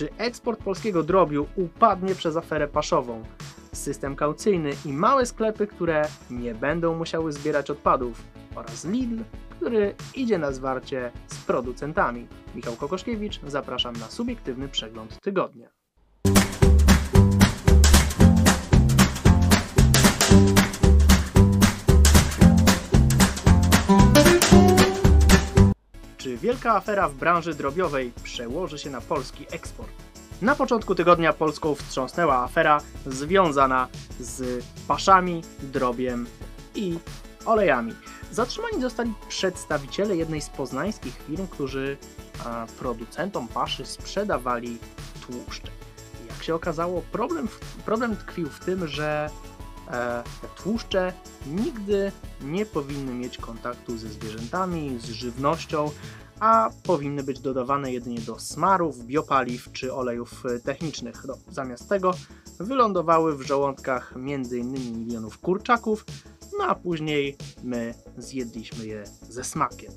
Czy eksport polskiego drobiu upadnie przez aferę paszową? System kaucyjny i małe sklepy, które nie będą musiały zbierać odpadów oraz Lidl, który idzie na zwarcie z producentami. Michał Kokoszkiewicz, zapraszam na subiektywny przegląd tygodnia. Czy wielka afera w branży drobiowej przełoży się na polski eksport? Na początku tygodnia Polską wstrząsnęła afera związana z paszami, drobiem i olejami. Zatrzymani zostali przedstawiciele jednej z poznańskich firm, którzy producentom paszy sprzedawali tłuszcze. Jak się okazało, problem, problem tkwił w tym, że e, te tłuszcze nigdy nie powinny mieć kontaktu ze zwierzętami, z żywnością, a powinny być dodawane jedynie do smarów, biopaliw czy olejów technicznych. No, zamiast tego wylądowały w żołądkach m.in. milionów kurczaków, no a później my zjedliśmy je ze smakiem.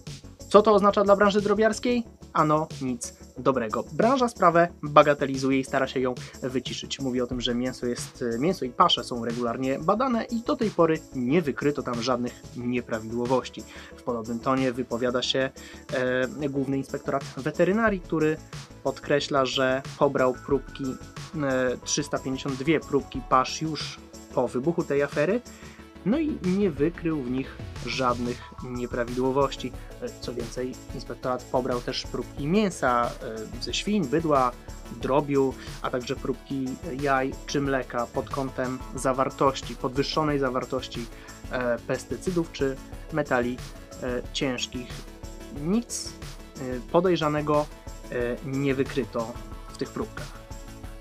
Co to oznacza dla branży drobiarskiej? Ano nic dobrego. Branża sprawę bagatelizuje i stara się ją wyciszyć. Mówi o tym, że mięso, jest, mięso i pasze są regularnie badane i do tej pory nie wykryto tam żadnych nieprawidłowości. W podobnym tonie wypowiada się e, Główny Inspektorat Weterynarii, który podkreśla, że pobrał próbki, e, 352 próbki pasz już po wybuchu tej afery, no i nie wykrył w nich żadnych nieprawidłowości. Co więcej, inspektorat pobrał też próbki mięsa e, ze świń, bydła, drobiu, a także próbki jaj czy mleka pod kątem zawartości, podwyższonej zawartości e, pestycydów czy metali e, ciężkich. Nic podejrzanego nie wykryto w tych próbkach.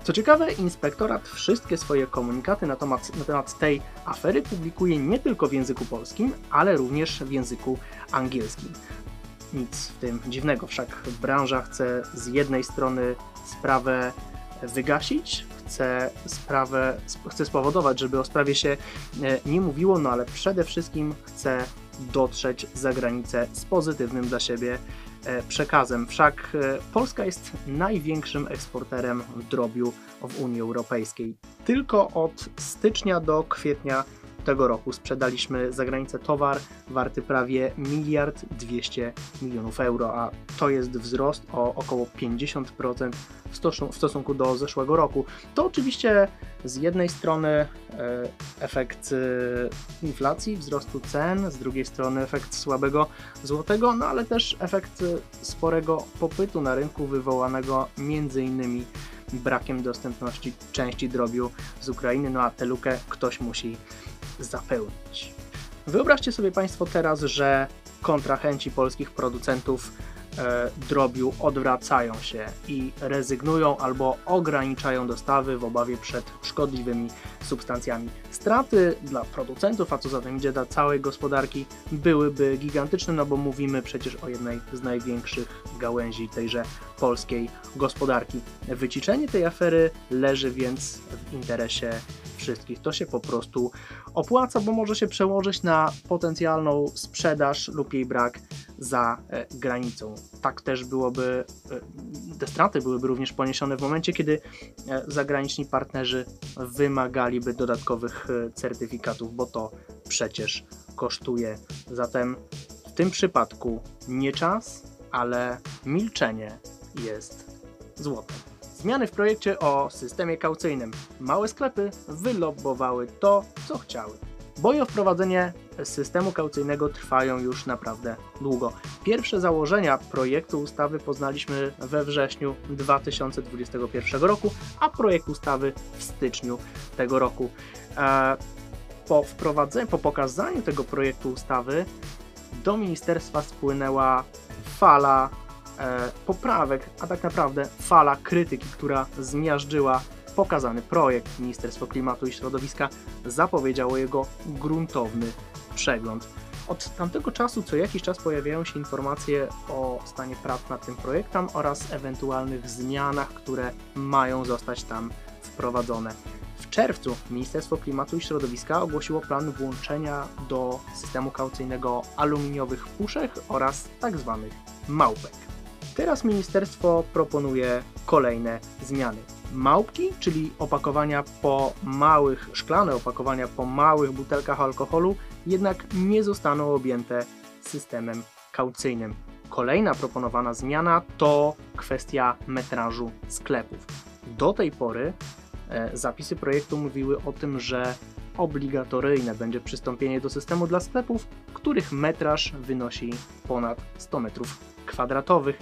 Co ciekawe, inspektorat wszystkie swoje komunikaty na temat, na temat tej afery publikuje nie tylko w języku polskim, ale również w języku angielskim. Nic w tym dziwnego, wszak branża chce z jednej strony sprawę wygasić, chce sprawę, chce spowodować, żeby o sprawie się e, nie mówiło, no ale przede wszystkim chce dotrzeć za granicę z pozytywnym dla siebie przekazem. Wszak e, Polska jest największym eksporterem drobiu w Unii Europejskiej. Tylko od stycznia do kwietnia tego roku sprzedaliśmy za granicę towar warty prawie miliard 200 milionów euro, a to jest wzrost o około 50% w stosunku do zeszłego roku. To oczywiście z jednej strony e, efekt e, inflacji, wzrostu cen, z drugiej strony efekt słabego złotego, no ale też efekt sporego popytu na rynku wywołanego między innymi brakiem dostępności części drobiu z Ukrainy, no a tę lukę ktoś musi zapełnić. Wyobraźcie sobie Państwo teraz, że kontrahenci polskich producentów drobiu odwracają się i rezygnują albo ograniczają dostawy w obawie przed szkodliwymi substancjami. Straty dla producentów, a co za tym idzie dla całej gospodarki, byłyby gigantyczne, no bo mówimy przecież o jednej z największych gałęzi tejże polskiej gospodarki. Wyciszenie tej afery leży więc w interesie wszystkich. To się po prostu opłaca, bo może się przełożyć na potencjalną sprzedaż lub jej brak za e, granicą. Tak też byłoby, e, te straty byłyby również poniesione w momencie, kiedy e, zagraniczni partnerzy wymagaliby dodatkowych certyfikatów, bo to przecież kosztuje. Zatem w tym przypadku nie czas, ale milczenie jest złotem. Zmiany w projekcie o systemie kaucyjnym. Małe sklepy wylobowały to, co chciały. Boje o wprowadzenie systemu kaucyjnego trwają już naprawdę długo. Pierwsze założenia projektu ustawy poznaliśmy we wrześniu 2021 roku, a projekt ustawy w styczniu tego roku. E, po wprowadzeniu, po pokazaniu tego projektu ustawy do ministerstwa spłynęła fala e, poprawek, a tak naprawdę fala krytyki, która zmiażdżyła pokazany projekt. Ministerstwo Klimatu i Środowiska zapowiedziało jego gruntowny przegląd. Od tamtego czasu co jakiś czas pojawiają się informacje o stanie prac nad tym projektem oraz ewentualnych zmianach, które mają zostać tam wprowadzone. W czerwcu Ministerstwo Klimatu i Środowiska ogłosiło plan włączenia do systemu kaucyjnego aluminiowych puszek oraz tzw. Tak małpek. Teraz ministerstwo proponuje kolejne zmiany. Małpki, czyli opakowania po małych, szklane opakowania po małych butelkach alkoholu, jednak nie zostaną objęte systemem kaucyjnym. Kolejna proponowana zmiana to kwestia metrażu sklepów. Do tej pory e, zapisy projektu mówiły o tym, że obligatoryjne będzie przystąpienie do systemu dla sklepów, których metraż wynosi ponad 100 metrów kwadratowych.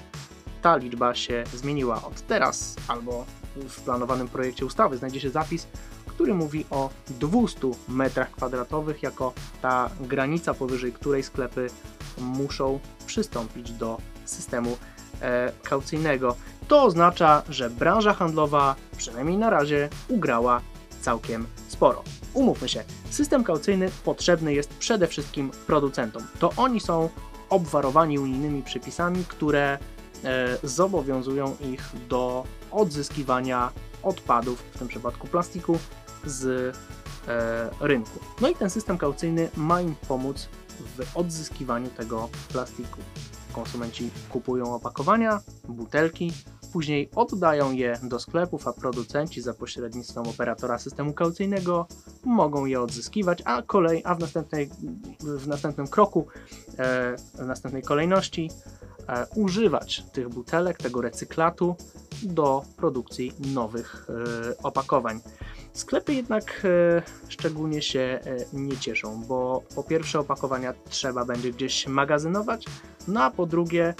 Ta liczba się zmieniła od teraz, albo w planowanym projekcie ustawy znajdzie się zapis, który mówi o 200 metrach kwadratowych jako ta granica, powyżej której sklepy muszą przystąpić do systemu e, kaucyjnego. To oznacza, że branża handlowa, przynajmniej na razie, ugrała całkiem sporo. Umówmy się, system kaucyjny potrzebny jest przede wszystkim producentom. To oni są obwarowani unijnymi przepisami, które e, zobowiązują ich do odzyskiwania odpadów, w tym przypadku plastiku, z e, rynku. No i ten system kaucyjny ma im pomóc w odzyskiwaniu tego plastiku. Konsumenci kupują opakowania, butelki, później oddają je do sklepów, a producenci za pośrednictwem operatora systemu kaucyjnego mogą je odzyskiwać, a, kolej, a w, następnej, w następnym kroku, e, w następnej kolejności e, używać tych butelek, tego recyklatu do produkcji nowych opakowań. Sklepy jednak e, szczególnie się e, nie cieszą, bo po pierwsze opakowania trzeba będzie gdzieś magazynować, no a po drugie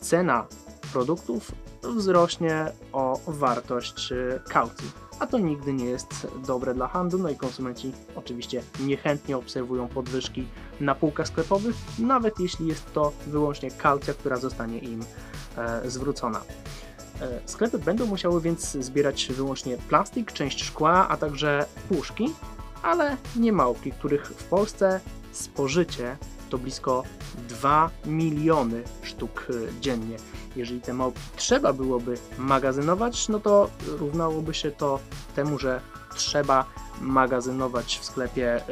cena produktów wzrośnie o wartość e, kaucji. A to nigdy nie jest dobre dla handlu, no i konsumenci oczywiście niechętnie obserwują podwyżki na półkach sklepowych, nawet jeśli jest to wyłącznie kaucja, która zostanie im zwrócona. E, sklepy będą musiały więc zbierać wyłącznie plastik, część szkła, a także puszki, ale nie małpki, których w Polsce spożycie to blisko 2 miliony sztuk e, dziennie. Jeżeli te małpki trzeba byłoby magazynować, no to równałoby się to temu, że trzeba magazynować w sklepie, e,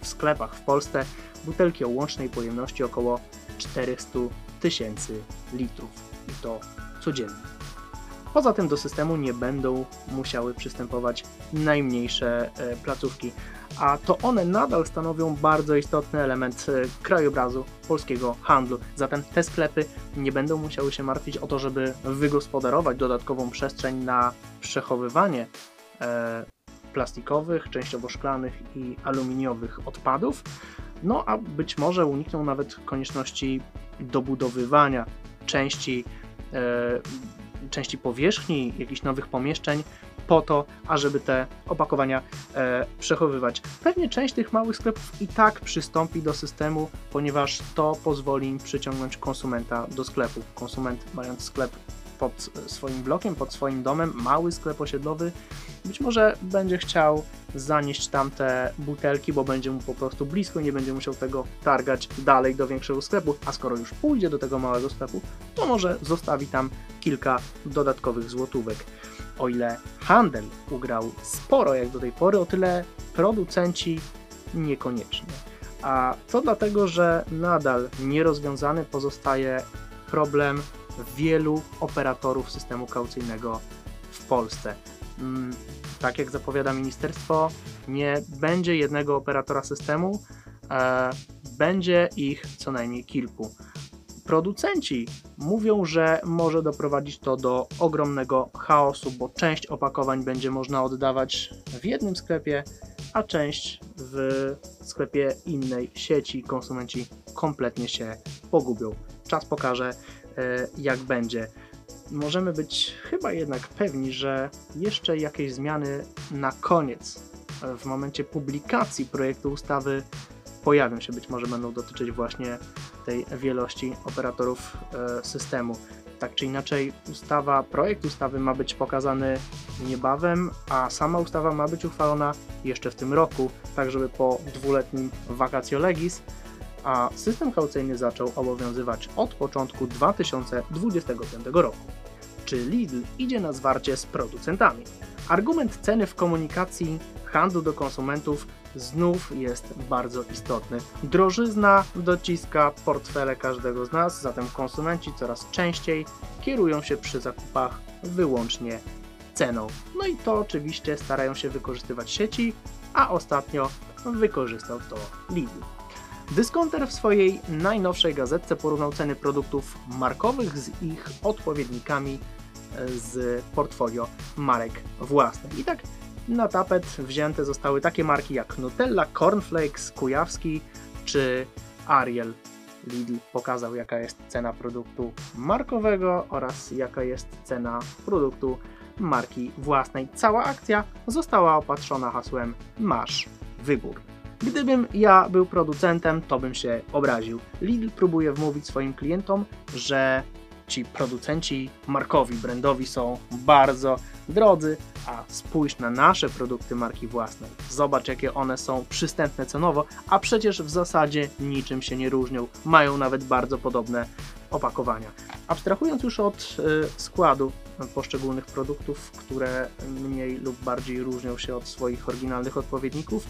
w sklepach w Polsce butelki o łącznej pojemności około 400 tysięcy litrów i to codziennie. Poza tym do systemu nie będą musiały przystępować najmniejsze e, placówki, a to one nadal stanowią bardzo istotny element e, krajobrazu polskiego handlu. Zatem te sklepy nie będą musiały się martwić o to, żeby wygospodarować dodatkową przestrzeń na przechowywanie e, plastikowych, częściowo szklanych i aluminiowych odpadów. No a być może unikną nawet konieczności dobudowywania części części powierzchni, jakichś nowych pomieszczeń, po to, ażeby te opakowania e, przechowywać. Pewnie część tych małych sklepów i tak przystąpi do systemu, ponieważ to pozwoli im przyciągnąć konsumenta do sklepu. Konsument, mając sklep pod swoim blokiem, pod swoim domem, mały sklep osiedlowy, być może będzie chciał zanieść tamte butelki, bo będzie mu po prostu blisko, nie będzie musiał tego targać dalej do większego sklepu, a skoro już pójdzie do tego małego sklepu, to może zostawi tam kilka dodatkowych złotówek. O ile handel ugrał sporo jak do tej pory, o tyle producenci niekoniecznie. A to dlatego, że nadal nierozwiązany pozostaje problem wielu operatorów systemu kaucyjnego w Polsce. Mm, tak jak zapowiada ministerstwo, nie będzie jednego operatora systemu, e, będzie ich co najmniej kilku. Producenci mówią, że może doprowadzić to do ogromnego chaosu, bo część opakowań będzie można oddawać w jednym sklepie, a część w sklepie innej sieci. Konsumenci kompletnie się pogubią. Czas pokaże, jak będzie. Możemy być chyba jednak pewni, że jeszcze jakieś zmiany na koniec, w momencie publikacji projektu ustawy, pojawią się. Być może będą dotyczyć właśnie tej wielości operatorów e, systemu. Tak czy inaczej, ustawa, projekt ustawy ma być pokazany niebawem, a sama ustawa ma być uchwalona jeszcze w tym roku, tak żeby po dwuletnim vacatio legis, a system kaucyjny zaczął obowiązywać od początku 2025 roku. czy Lidl idzie na zwarcie z producentami. Argument ceny w komunikacji handlu do konsumentów znów jest bardzo istotny. Drożyzna dociska portfele każdego z nas, zatem konsumenci coraz częściej kierują się przy zakupach wyłącznie ceną. No i to oczywiście starają się wykorzystywać sieci, a ostatnio wykorzystał to Lidl. Dyskonter w swojej najnowszej gazetce porównał ceny produktów markowych z ich odpowiednikami z portfolio marek własnych. I tak na tapet wzięte zostały takie marki jak Nutella, Cornflakes, Kujawski czy Ariel. Lidl pokazał jaka jest cena produktu markowego oraz jaka jest cena produktu marki własnej. Cała akcja została opatrzona hasłem Masz wybór. Gdybym ja był producentem, to bym się obraził. Lidl próbuje wmówić swoim klientom, że ci producenci markowi, brandowi są bardzo drodzy, a spójrz na nasze produkty marki własnej. Zobacz, jakie one są przystępne cenowo, a przecież w zasadzie niczym się nie różnią. Mają nawet bardzo podobne opakowania. Abstrahując już od y, składu poszczególnych produktów, które mniej lub bardziej różnią się od swoich oryginalnych odpowiedników,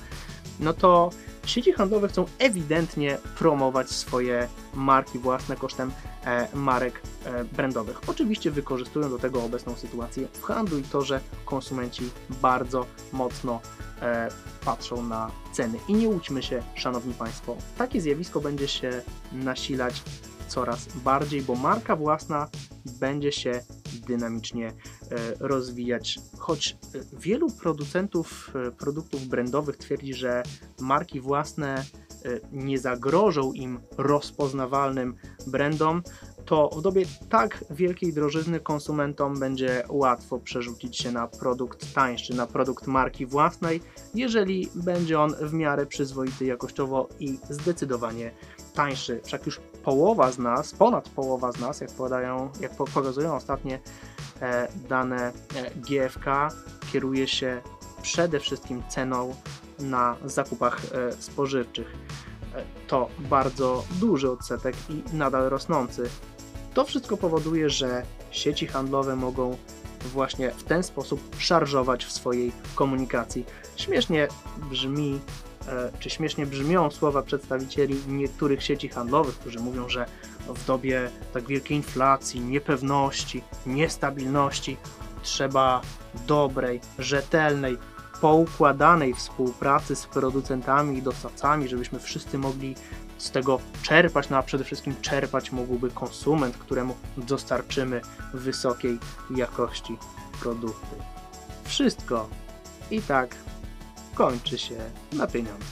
no to sieci handlowe chcą ewidentnie promować swoje marki własne kosztem e, marek e, brandowych. Oczywiście wykorzystują do tego obecną sytuację w handlu i to, że konsumenci bardzo mocno e, patrzą na ceny. I nie łudźmy się, szanowni państwo, takie zjawisko będzie się nasilać coraz bardziej, bo marka własna będzie się dynamicznie rozwijać. Choć e, wielu producentów e, produktów brandowych twierdzi, że marki własne nie zagrożą im rozpoznawalnym brandom, to w dobie tak wielkiej drożyzny konsumentom będzie łatwo przerzucić się na produkt tańszy, na produkt marki własnej, jeżeli będzie on w miarę przyzwoity jakościowo i zdecydowanie tańszy. Wszak już połowa z nas, ponad połowa z nas, jak, podają, jak pokazują ostatnie e, dane e, GFK, kieruje się przede wszystkim ceną na zakupach e, spożywczych. To bardzo duży odsetek i nadal rosnący. To wszystko powoduje, że sieci handlowe mogą właśnie w ten sposób szarżować w swojej komunikacji. Śmiesznie brzmi czy śmiesznie brzmią słowa przedstawicieli niektórych sieci handlowych, którzy mówią, że w dobie tak wielkiej inflacji, niepewności, niestabilności trzeba dobrej, rzetelnej, poukładanej współpracy z producentami i dostawcami, żebyśmy wszyscy mogli z tego czerpać, no a przede wszystkim czerpać mógłby konsument, któremu dostarczymy wysokiej jakości produkty. Wszystko i tak kończy się na pieniądze.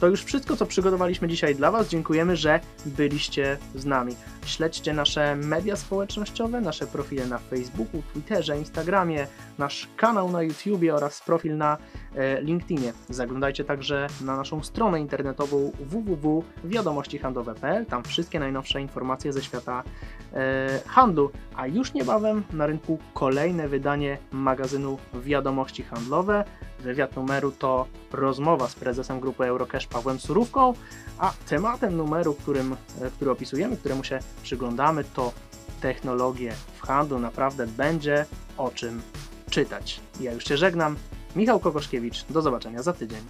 To już wszystko, co przygotowaliśmy dzisiaj dla Was. Dziękujemy, że byliście z nami. Śledźcie nasze media społecznościowe, nasze profile na Facebooku, Twitterze, Instagramie, nasz kanał na YouTubie oraz profil na e, LinkedInie. Zaglądajcie także na naszą stronę internetową www.wiadomościhandlowe.pl. Tam wszystkie najnowsze informacje ze świata e, handlu. A już niebawem na rynku kolejne wydanie magazynu Wiadomości Handlowe. Wywiad numeru to rozmowa z prezesem grupy Eurocash Pawłem Surówką, a tematem numeru, którym, e, który opisujemy, któremu się przyglądamy, to technologie w handlu. Naprawdę będzie o czym czytać. Ja już się żegnam. Michał Kokoszkiewicz. Do zobaczenia za tydzień.